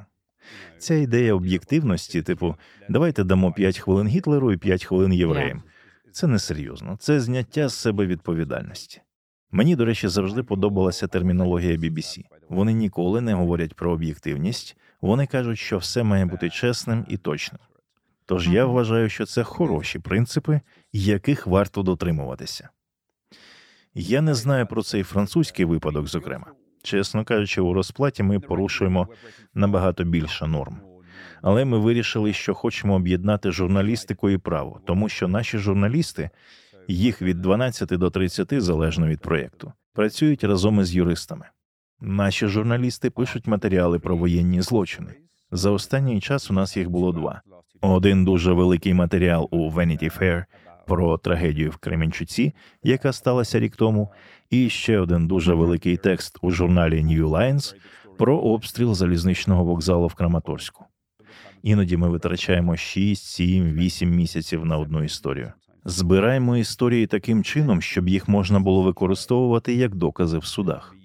Ця ідея об'єктивності, типу, давайте дамо 5 хвилин Гітлеру і 5 хвилин євреям. Це несерйозно, це зняття з себе відповідальності. Мені, до речі, завжди подобалася термінологія BBC. Вони ніколи не говорять про об'єктивність, вони кажуть, що все має бути чесним і точним. Тож я вважаю, що це хороші принципи, яких варто дотримуватися. Я не знаю про цей французький випадок, зокрема. Чесно кажучи, у розплаті ми порушуємо набагато більше норм. Але ми вирішили, що хочемо об'єднати журналістику і право, тому що наші журналісти, їх від 12 до 30, залежно від проєкту, працюють разом із юристами. Наші журналісти пишуть матеріали про воєнні злочини. За останній час у нас їх було два. Один дуже великий матеріал у Vanity Fair про трагедію в Кременчуці, яка сталася рік тому, і ще один дуже великий текст у журналі New Lines про обстріл залізничного вокзалу в Краматорську. Іноді ми витрачаємо 6, 7, 8 місяців на одну історію. Збираємо історії таким чином, щоб їх можна було використовувати як докази в судах.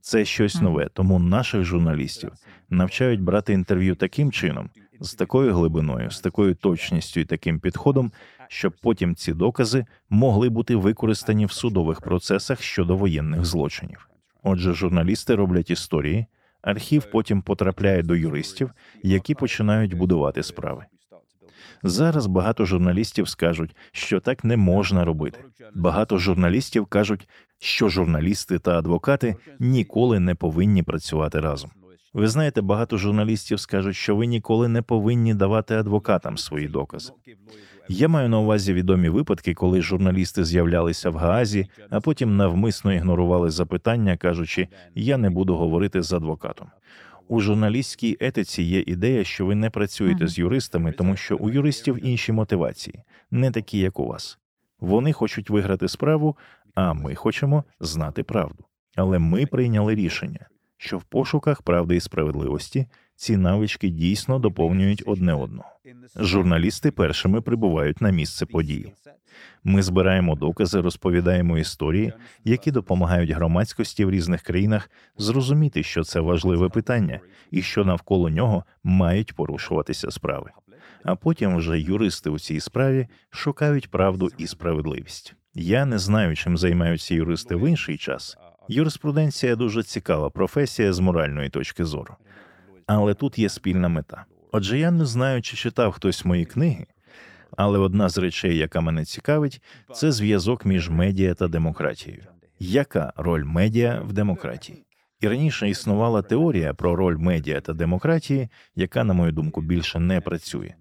Це щось нове, тому наших журналістів навчають брати інтерв'ю таким чином, з такою глибиною, з такою точністю і таким підходом, щоб потім ці докази могли бути використані в судових процесах щодо воєнних злочинів. Отже, журналісти роблять історії, архів потім потрапляє до юристів, які починають будувати справи. Зараз багато журналістів скажуть, що так не можна робити. Багато журналістів кажуть, що журналісти та адвокати ніколи не повинні працювати разом. Ви знаєте, багато журналістів скажуть, що ви ніколи не повинні давати адвокатам свої докази. Я маю на увазі відомі випадки, коли журналісти з'являлися в Гаазі, а потім навмисно ігнорували запитання, кажучи, я не буду говорити з адвокатом. У журналістській етиці є ідея, що ви не працюєте з юристами, тому що у юристів інші мотивації, не такі, як у вас. Вони хочуть виграти справу, а ми хочемо знати правду. Але ми прийняли рішення, що в пошуках правди і справедливості ці навички дійсно доповнюють одне одного. Журналісти першими прибувають на місце події. Ми збираємо докази, розповідаємо історії, які допомагають громадськості в різних країнах зрозуміти, що це важливе питання, і що навколо нього мають порушуватися справи. А потім вже юристи у цій справі шукають правду і справедливість. Я не знаю, чим займаються юристи в інший час. Юриспруденція дуже цікава професія з моральної точки зору. Але тут є спільна мета. Отже, я не знаю, чи читав хтось мої книги, але одна з речей, яка мене цікавить, це зв'язок між медіа та демократією. Яка роль медіа в демократії? І раніше існувала теорія про роль медіа та демократії, яка, на мою думку, більше не працює.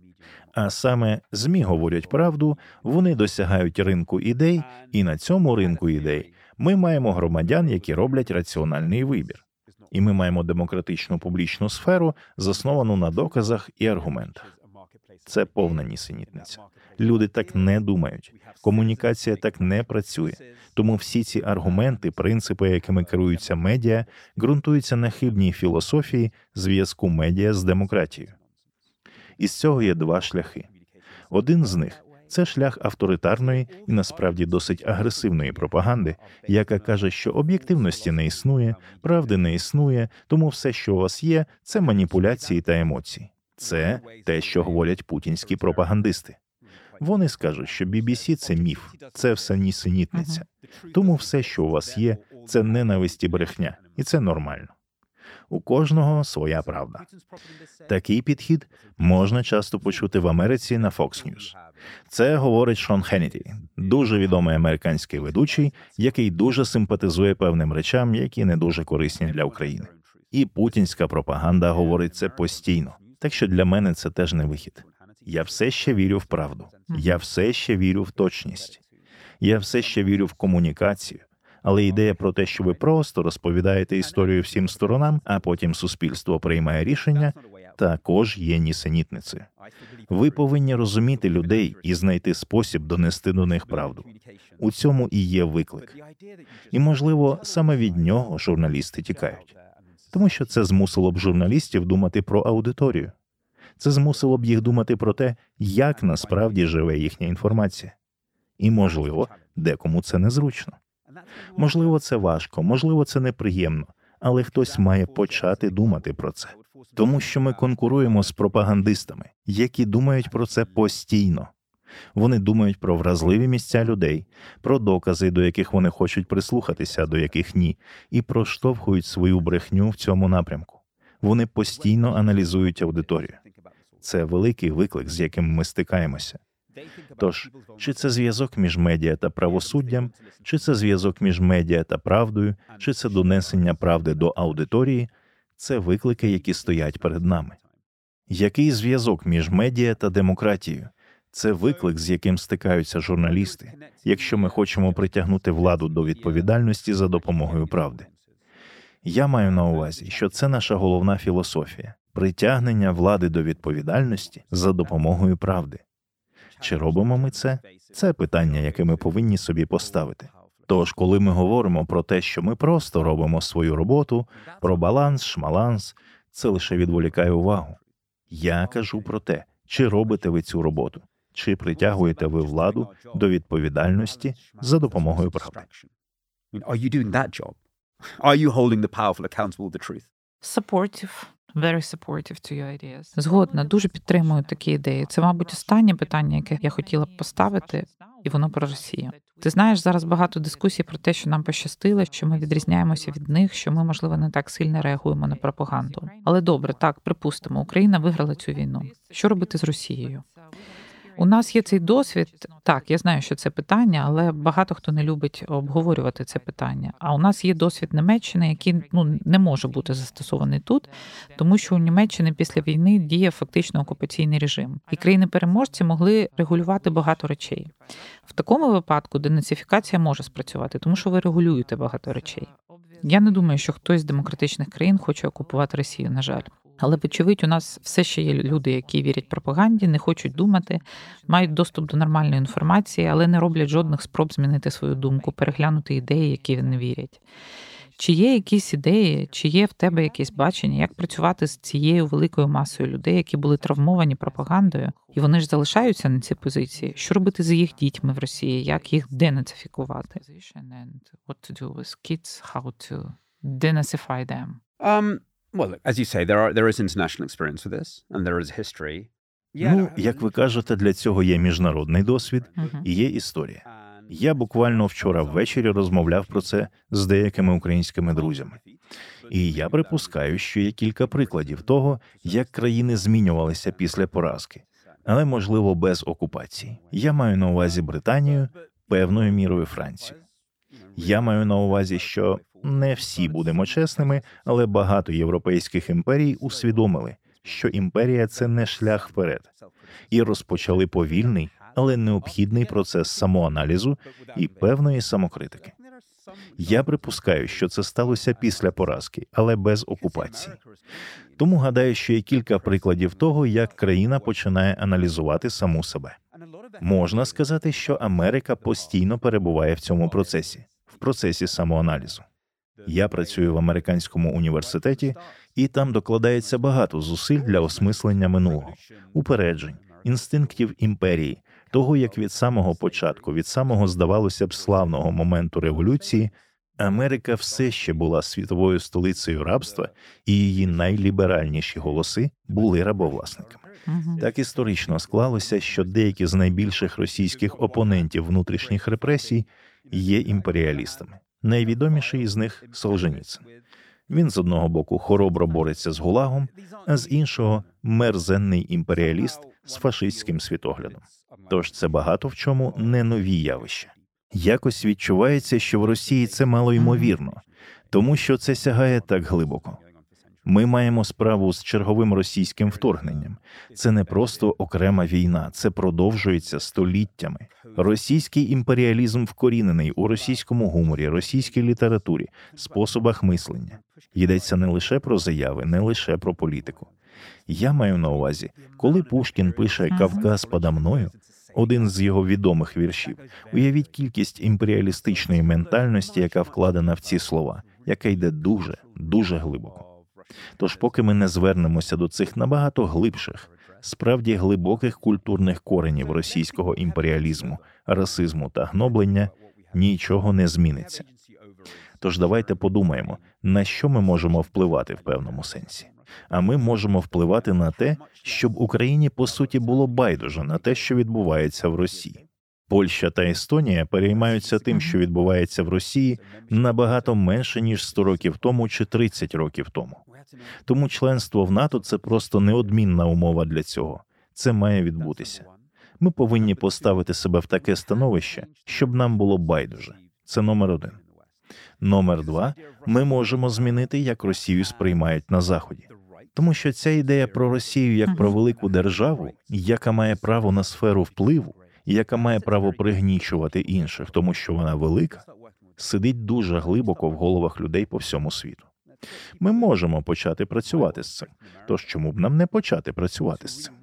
А саме ЗМІ говорять правду, вони досягають ринку ідей, і на цьому ринку ідей ми маємо громадян, які роблять раціональний вибір. І ми маємо демократичну публічну сферу, засновану на доказах і аргументах. Це повна нісенітниця. Люди так не думають. Комунікація так не працює. Тому всі ці аргументи, принципи, якими керуються медіа, ґрунтуються на хибній філософії зв'язку медіа з демократією. Із цього є два шляхи. Один з них це шлях авторитарної і насправді досить агресивної пропаганди, яка каже, що об'єктивності не існує, правди не існує, тому все, що у вас є, це маніпуляції та емоції. Це те, що говорять путінські пропагандисти. Вони скажуть, що BBC – це міф, це все нісенітниця. Тому все, що у вас є, це ненависть і брехня, і це нормально. У кожного своя правда. Такий підхід можна часто почути в Америці на Fox News. Це говорить Шон Хенніті, дуже відомий американський ведучий, який дуже симпатизує певним речам, які не дуже корисні для України. І путінська пропаганда говорить це постійно. Так що для мене це теж не вихід. Я все ще вірю в правду. Я все ще вірю в точність. Я все ще вірю в комунікацію. Але ідея про те, що ви просто розповідаєте історію всім сторонам, а потім суспільство приймає рішення, також є нісенітницею. Ви повинні розуміти людей і знайти спосіб донести до них правду. У цьому і є виклик. І можливо саме від нього журналісти тікають, тому що це змусило б журналістів думати про аудиторію. Це змусило б їх думати про те, як насправді живе їхня інформація, і можливо, декому це незручно. Можливо, це важко, можливо, це неприємно, але хтось має почати думати про це, тому що ми конкуруємо з пропагандистами, які думають про це постійно. Вони думають про вразливі місця людей, про докази, до яких вони хочуть прислухатися, до яких ні, і проштовхують свою брехню в цьому напрямку. Вони постійно аналізують аудиторію. Це великий виклик, з яким ми стикаємося. Тож, чи це зв'язок між медіа та правосуддям, чи це зв'язок між медіа та правдою, чи це донесення правди до аудиторії, це виклики, які стоять перед нами. Який зв'язок між медіа та демократією? Це виклик, з яким стикаються журналісти, якщо ми хочемо притягнути владу до відповідальності за допомогою правди. Я маю на увазі, що це наша головна філософія притягнення влади до відповідальності за допомогою правди. Чи робимо ми це? Це питання, яке ми повинні собі поставити. Тож, коли ми говоримо про те, що ми просто робимо свою роботу, про баланс, шмаланс, це лише відволікає увагу. Я кажу про те, чи робите ви цю роботу, чи притягуєте ви владу до відповідальності за допомогою правди. Are you doing that job? Are you holding the powerful accountable the truth? Supportive. Згодна, дуже підтримую такі ідеї. Це, мабуть, останнє питання, яке я хотіла б поставити, і воно про Росію. Ти знаєш, зараз багато дискусій про те, що нам пощастило, що ми відрізняємося від них, що ми, можливо, не так сильно реагуємо на пропаганду. Але добре, так припустимо, Україна виграла цю війну. Що робити з Росією? У нас є цей досвід. Так, я знаю, що це питання, але багато хто не любить обговорювати це питання. А у нас є досвід Німеччини, який ну не може бути застосований тут, тому що у Німеччини після війни діє фактично окупаційний режим, і країни-переможці могли регулювати багато речей. В такому випадку денацифікація може спрацювати, тому що ви регулюєте багато речей. Я не думаю, що хтось з демократичних країн хоче окупувати Росію, на жаль. Але, вочевидь, у нас все ще є люди, які вірять пропаганді, не хочуть думати, мають доступ до нормальної інформації, але не роблять жодних спроб змінити свою думку, переглянути ідеї, які вони вірять. Чи є якісь ідеї, чи є в тебе якесь бачення, як працювати з цією великою масою людей, які були травмовані пропагандою, і вони ж залишаються на цій позиції? Що робити з їх дітьми в Росії? Як їх денацифікувати? What to do with kids, how to denazify them? Um, well, as you say, there are there is international experience with this, and there is history. Ну, як ви кажете, для цього є міжнародний досвід і є історія. Я буквально вчора ввечері розмовляв про це з деякими українськими друзями, і я припускаю, що є кілька прикладів того, як країни змінювалися після поразки, але можливо без окупації. Я маю на увазі Британію, певною мірою Францію. Я маю на увазі, що не всі будемо чесними, але багато європейських імперій усвідомили, що імперія це не шлях вперед, і розпочали повільний, але необхідний процес самоаналізу і певної самокритики. Я припускаю, що це сталося після поразки, але без окупації. Тому гадаю, що є кілька прикладів того, як країна починає аналізувати саму себе. Можна сказати, що Америка постійно перебуває в цьому процесі, в процесі самоаналізу. Я працюю в американському університеті, і там докладається багато зусиль для осмислення минулого, упереджень, інстинктів імперії, того як від самого початку, від самого здавалося б славного моменту революції, Америка все ще була світовою столицею рабства, і її найліберальніші голоси були рабовласниками. Так історично склалося, що деякі з найбільших російських опонентів внутрішніх репресій є імперіалістами. Найвідоміший із них Солженіцин. Він з одного боку хоробро бореться з гулагом, а з іншого мерзенний імперіаліст з фашистським світоглядом. Тож це багато в чому не нові явища. Якось відчувається, що в Росії це мало ймовірно, тому що це сягає так глибоко. Ми маємо справу з черговим російським вторгненням. Це не просто окрема війна, це продовжується століттями. Російський імперіалізм вкорінений у російському гуморі, російській літературі, способах мислення. Йдеться не лише про заяви, не лише про політику. Я маю на увазі, коли Пушкін пише Кавказ подо мною, один з його відомих віршів. Уявіть кількість імперіалістичної ментальності, яка вкладена в ці слова, яка йде дуже, дуже глибоко. Тож, поки ми не звернемося до цих набагато глибших, справді глибоких культурних коренів російського імперіалізму, расизму та гноблення, нічого не зміниться. Тож давайте подумаємо, на що ми можемо впливати в певному сенсі. А ми можемо впливати на те, щоб Україні по суті було байдуже на те, що відбувається в Росії. Польща та Естонія переймаються тим, що відбувається в Росії, набагато менше ніж 100 років тому чи 30 років тому. Тому членство в НАТО це просто неодмінна умова для цього. Це має відбутися. Ми повинні поставити себе в таке становище, щоб нам було байдуже. Це номер один. Номер два ми можемо змінити, як Росію сприймають на заході, тому що ця ідея про Росію як про велику державу, яка має право на сферу впливу, яка має право пригнічувати інших, тому що вона велика, сидить дуже глибоко в головах людей по всьому світу. Ми можемо почати працювати з цим. Тож чому б нам не почати працювати з цим?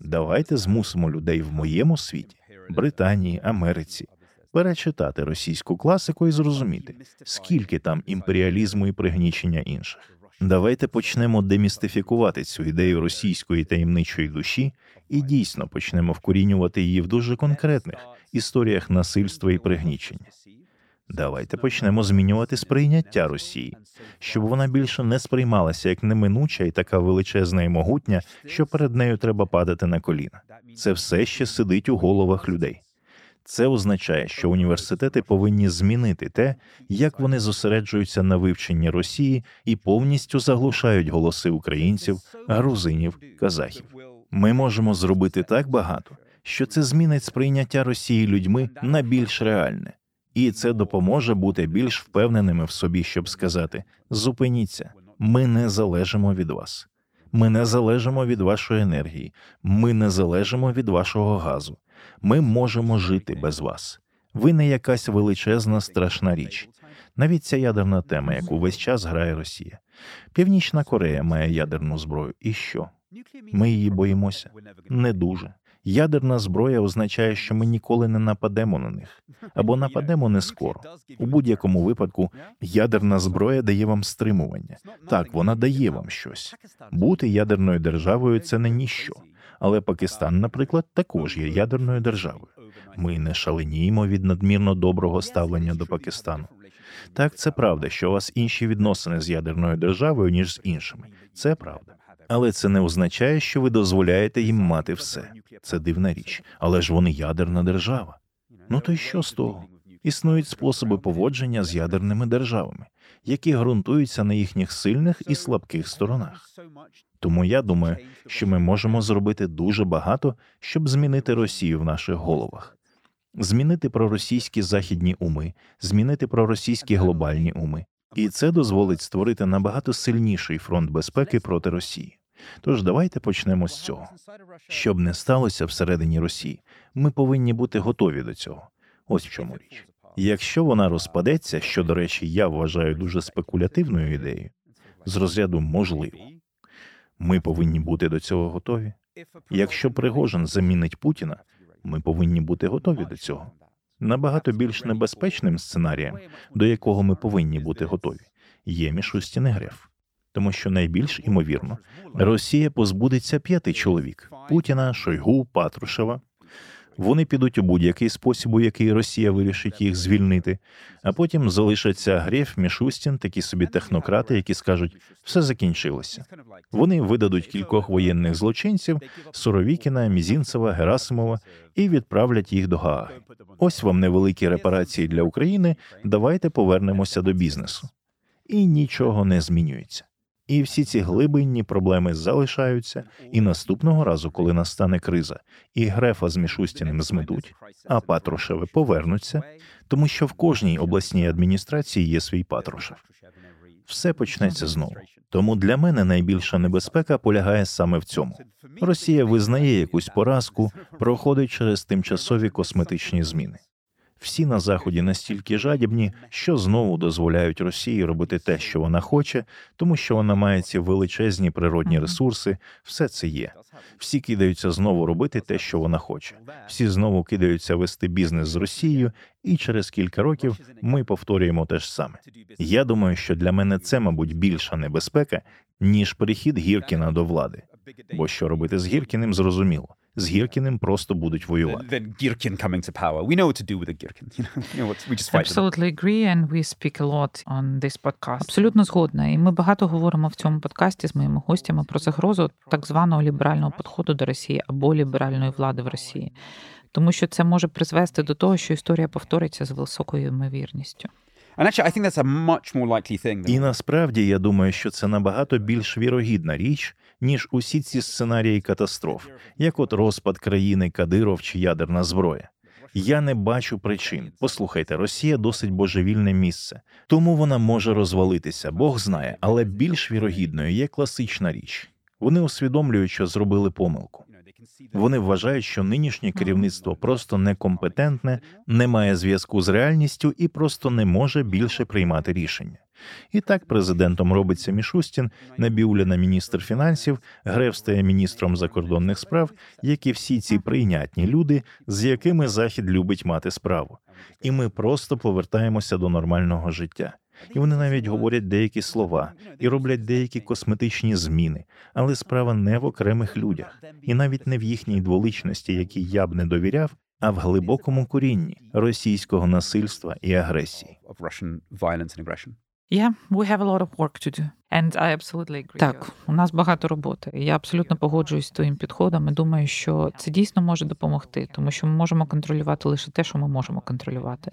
Давайте змусимо людей в моєму світі, Британії, Америці, перечитати російську класику і зрозуміти, скільки там імперіалізму і пригнічення інших. Давайте почнемо демістифікувати цю ідею російської таємничої душі і дійсно почнемо вкорінювати її в дуже конкретних історіях насильства і пригнічення. Давайте почнемо змінювати сприйняття Росії, щоб вона більше не сприймалася як неминуча і така величезна і могутня, що перед нею треба падати на коліна. Це все ще сидить у головах людей. Це означає, що університети повинні змінити те, як вони зосереджуються на вивченні Росії і повністю заглушають голоси українців, грузинів, казахів. Ми можемо зробити так багато, що це змінить сприйняття Росії людьми на більш реальне, і це допоможе бути більш впевненими в собі, щоб сказати: зупиніться, ми не залежимо від вас. Ми не залежимо від вашої енергії, ми не залежимо від вашого газу. Ми можемо жити без вас. Ви не якась величезна страшна річ. Навіть ця ядерна тема, яку весь час грає Росія. Північна Корея має ядерну зброю. І що? Ми її боїмося? Не дуже. Ядерна зброя означає, що ми ніколи не нападемо на них або нападемо не скоро. У будь-якому випадку ядерна зброя дає вам стримування. Так, вона дає вам щось. Бути ядерною державою це не ніщо. Але Пакистан, наприклад, також є ядерною державою. Ми не шаленіємо від надмірно доброго ставлення до Пакистану. Так, це правда, що у вас інші відносини з ядерною державою ніж з іншими. Це правда. Але це не означає, що ви дозволяєте їм мати все. Це дивна річ. Але ж вони ядерна держава. Ну то й що з того? Існують способи поводження з ядерними державами, які ґрунтуються на їхніх сильних і слабких сторонах. Тому я думаю, що ми можемо зробити дуже багато, щоб змінити Росію в наших головах, змінити проросійські західні уми, змінити проросійські глобальні уми, і це дозволить створити набагато сильніший фронт безпеки проти Росії. Тож давайте почнемо з цього. Щоб не сталося всередині Росії, ми повинні бути готові до цього. Ось в чому річ. Якщо вона розпадеться, що, до речі, я вважаю дуже спекулятивною ідеєю, з розряду можливо, ми повинні бути до цього готові. Якщо Пригожин замінить Путіна, ми повинні бути готові до цього. Набагато більш небезпечним сценарієм, до якого ми повинні бути готові, є Мішустін і Греф. Тому що найбільш імовірно Росія позбудеться п'яти чоловік: Путіна, Шойгу, Патрушева. Вони підуть у будь-який спосіб, у який Росія вирішить їх звільнити, а потім залишаться Греф, Мішустін, такі собі технократи, які скажуть, все закінчилося. Вони видадуть кількох воєнних злочинців Суровікіна, Мізінцева, Герасимова і відправлять їх до Гааги. Ось вам невеликі репарації для України. Давайте повернемося до бізнесу, і нічого не змінюється. І всі ці глибинні проблеми залишаються, і наступного разу, коли настане криза, і Грефа з Мішустіним зметуть, а Патрушеви повернуться, тому що в кожній обласній адміністрації є свій Патрушев. Все почнеться знову. Тому для мене найбільша небезпека полягає саме в цьому. Росія визнає якусь поразку, проходить через тимчасові косметичні зміни. Всі на заході настільки жадібні, що знову дозволяють Росії робити те, що вона хоче, тому що вона має ці величезні природні ресурси. Все це є. Всі кидаються знову робити те, що вона хоче. Всі знову кидаються вести бізнес з Росією, і через кілька років ми повторюємо те ж саме. Я думаю, що для мене це, мабуть, більша небезпека ніж перехід Гіркіна до влади. Бо що робити з Гіркіним, зрозуміло з Гіркіним просто будуть воювати. Then Girkin coming to power. We know what to do with a Girkin. You know, you know what, we just fight Absolutely agree and we speak a lot on this podcast. Абсолютно згодна. І ми багато говоримо в цьому подкасті з моїми гостями про загрозу так званого ліберального підходу до Росії або ліберальної влади в Росії. Тому що це може призвести до того, що історія повториться з високою ймовірністю. І насправді я думаю, що це набагато більш вірогідна річ, ніж усі ці сценарії катастроф, як от розпад країни Кадиров чи ядерна зброя. Я не бачу причин. Послухайте, Росія досить божевільне місце, тому вона може розвалитися, Бог знає, але більш вірогідною є класична річ. Вони усвідомлюють, що зробили помилку. Вони вважають, що нинішнє керівництво просто некомпетентне, не має зв'язку з реальністю і просто не може більше приймати рішення. І так президентом робиться Мішустін, Набіуліна міністр фінансів, Греф стає міністром закордонних справ, як і всі ці прийнятні люди, з якими Захід любить мати справу. І ми просто повертаємося до нормального життя. І вони навіть говорять деякі слова і роблять деякі косметичні зміни, але справа не в окремих людях, і навіть не в їхній дволичності, якій я б не довіряв, а в глибокому корінні російського насильства і агресії. Yeah, we have a lot of work to do. And I absolutely agree. Так, у нас багато роботи. Я абсолютно погоджуюсь з твоїм підходом і думаю, що це дійсно може допомогти, тому що ми можемо контролювати лише те, що ми можемо контролювати.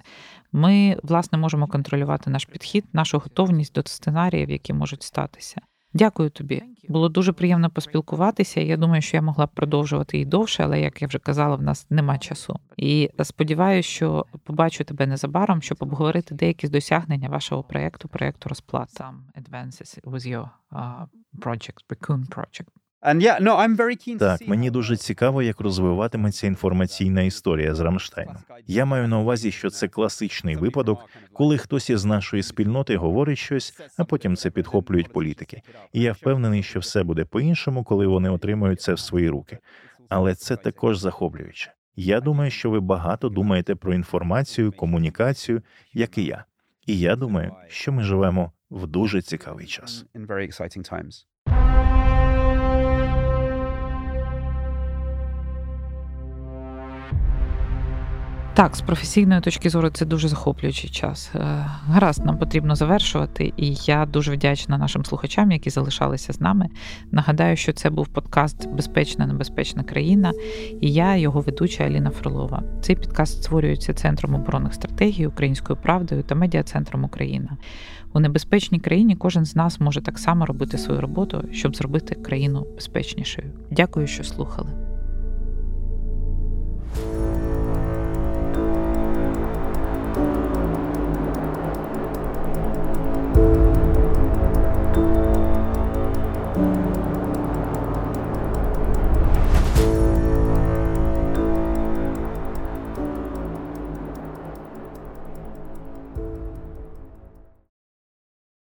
Ми, власне, можемо контролювати наш підхід, нашу готовність до сценаріїв, які можуть статися. Дякую тобі. Було дуже приємно поспілкуватися. Я думаю, що я могла б продовжувати і довше, але як я вже казала, в нас нема часу. І сподіваюся, що побачу тебе незабаром, щоб обговорити деякі з досягнення вашого проєкту, проєкту розплат. Some advances with your uh, project, Raccoon project. And yeah, no, I'm very keen to Так, мені дуже цікаво, як розвиватиметься інформаційна історія з Рамштайном. Я маю на увазі, що це класичний випадок, коли хтось із нашої спільноти говорить щось, а потім це підхоплюють політики. І я впевнений, що все буде по-іншому, коли вони отримають це в свої руки. Але це також захоплююче. Я думаю, що ви багато думаєте про інформацію, комунікацію, як і я. І я думаю, що ми живемо в дуже цікавий час. Так, з професійної точки зору це дуже захоплюючий час. Е, Гаразд, нам потрібно завершувати, і я дуже вдячна нашим слухачам, які залишалися з нами. Нагадаю, що це був подкаст Безпечна небезпечна країна, і я, його ведуча Аліна Фролова. Цей підкаст створюється Центром оборонних стратегій, Українською правдою та медіа-центром Україна. У небезпечній країні кожен з нас може так само робити свою роботу, щоб зробити країну безпечнішою. Дякую, що слухали.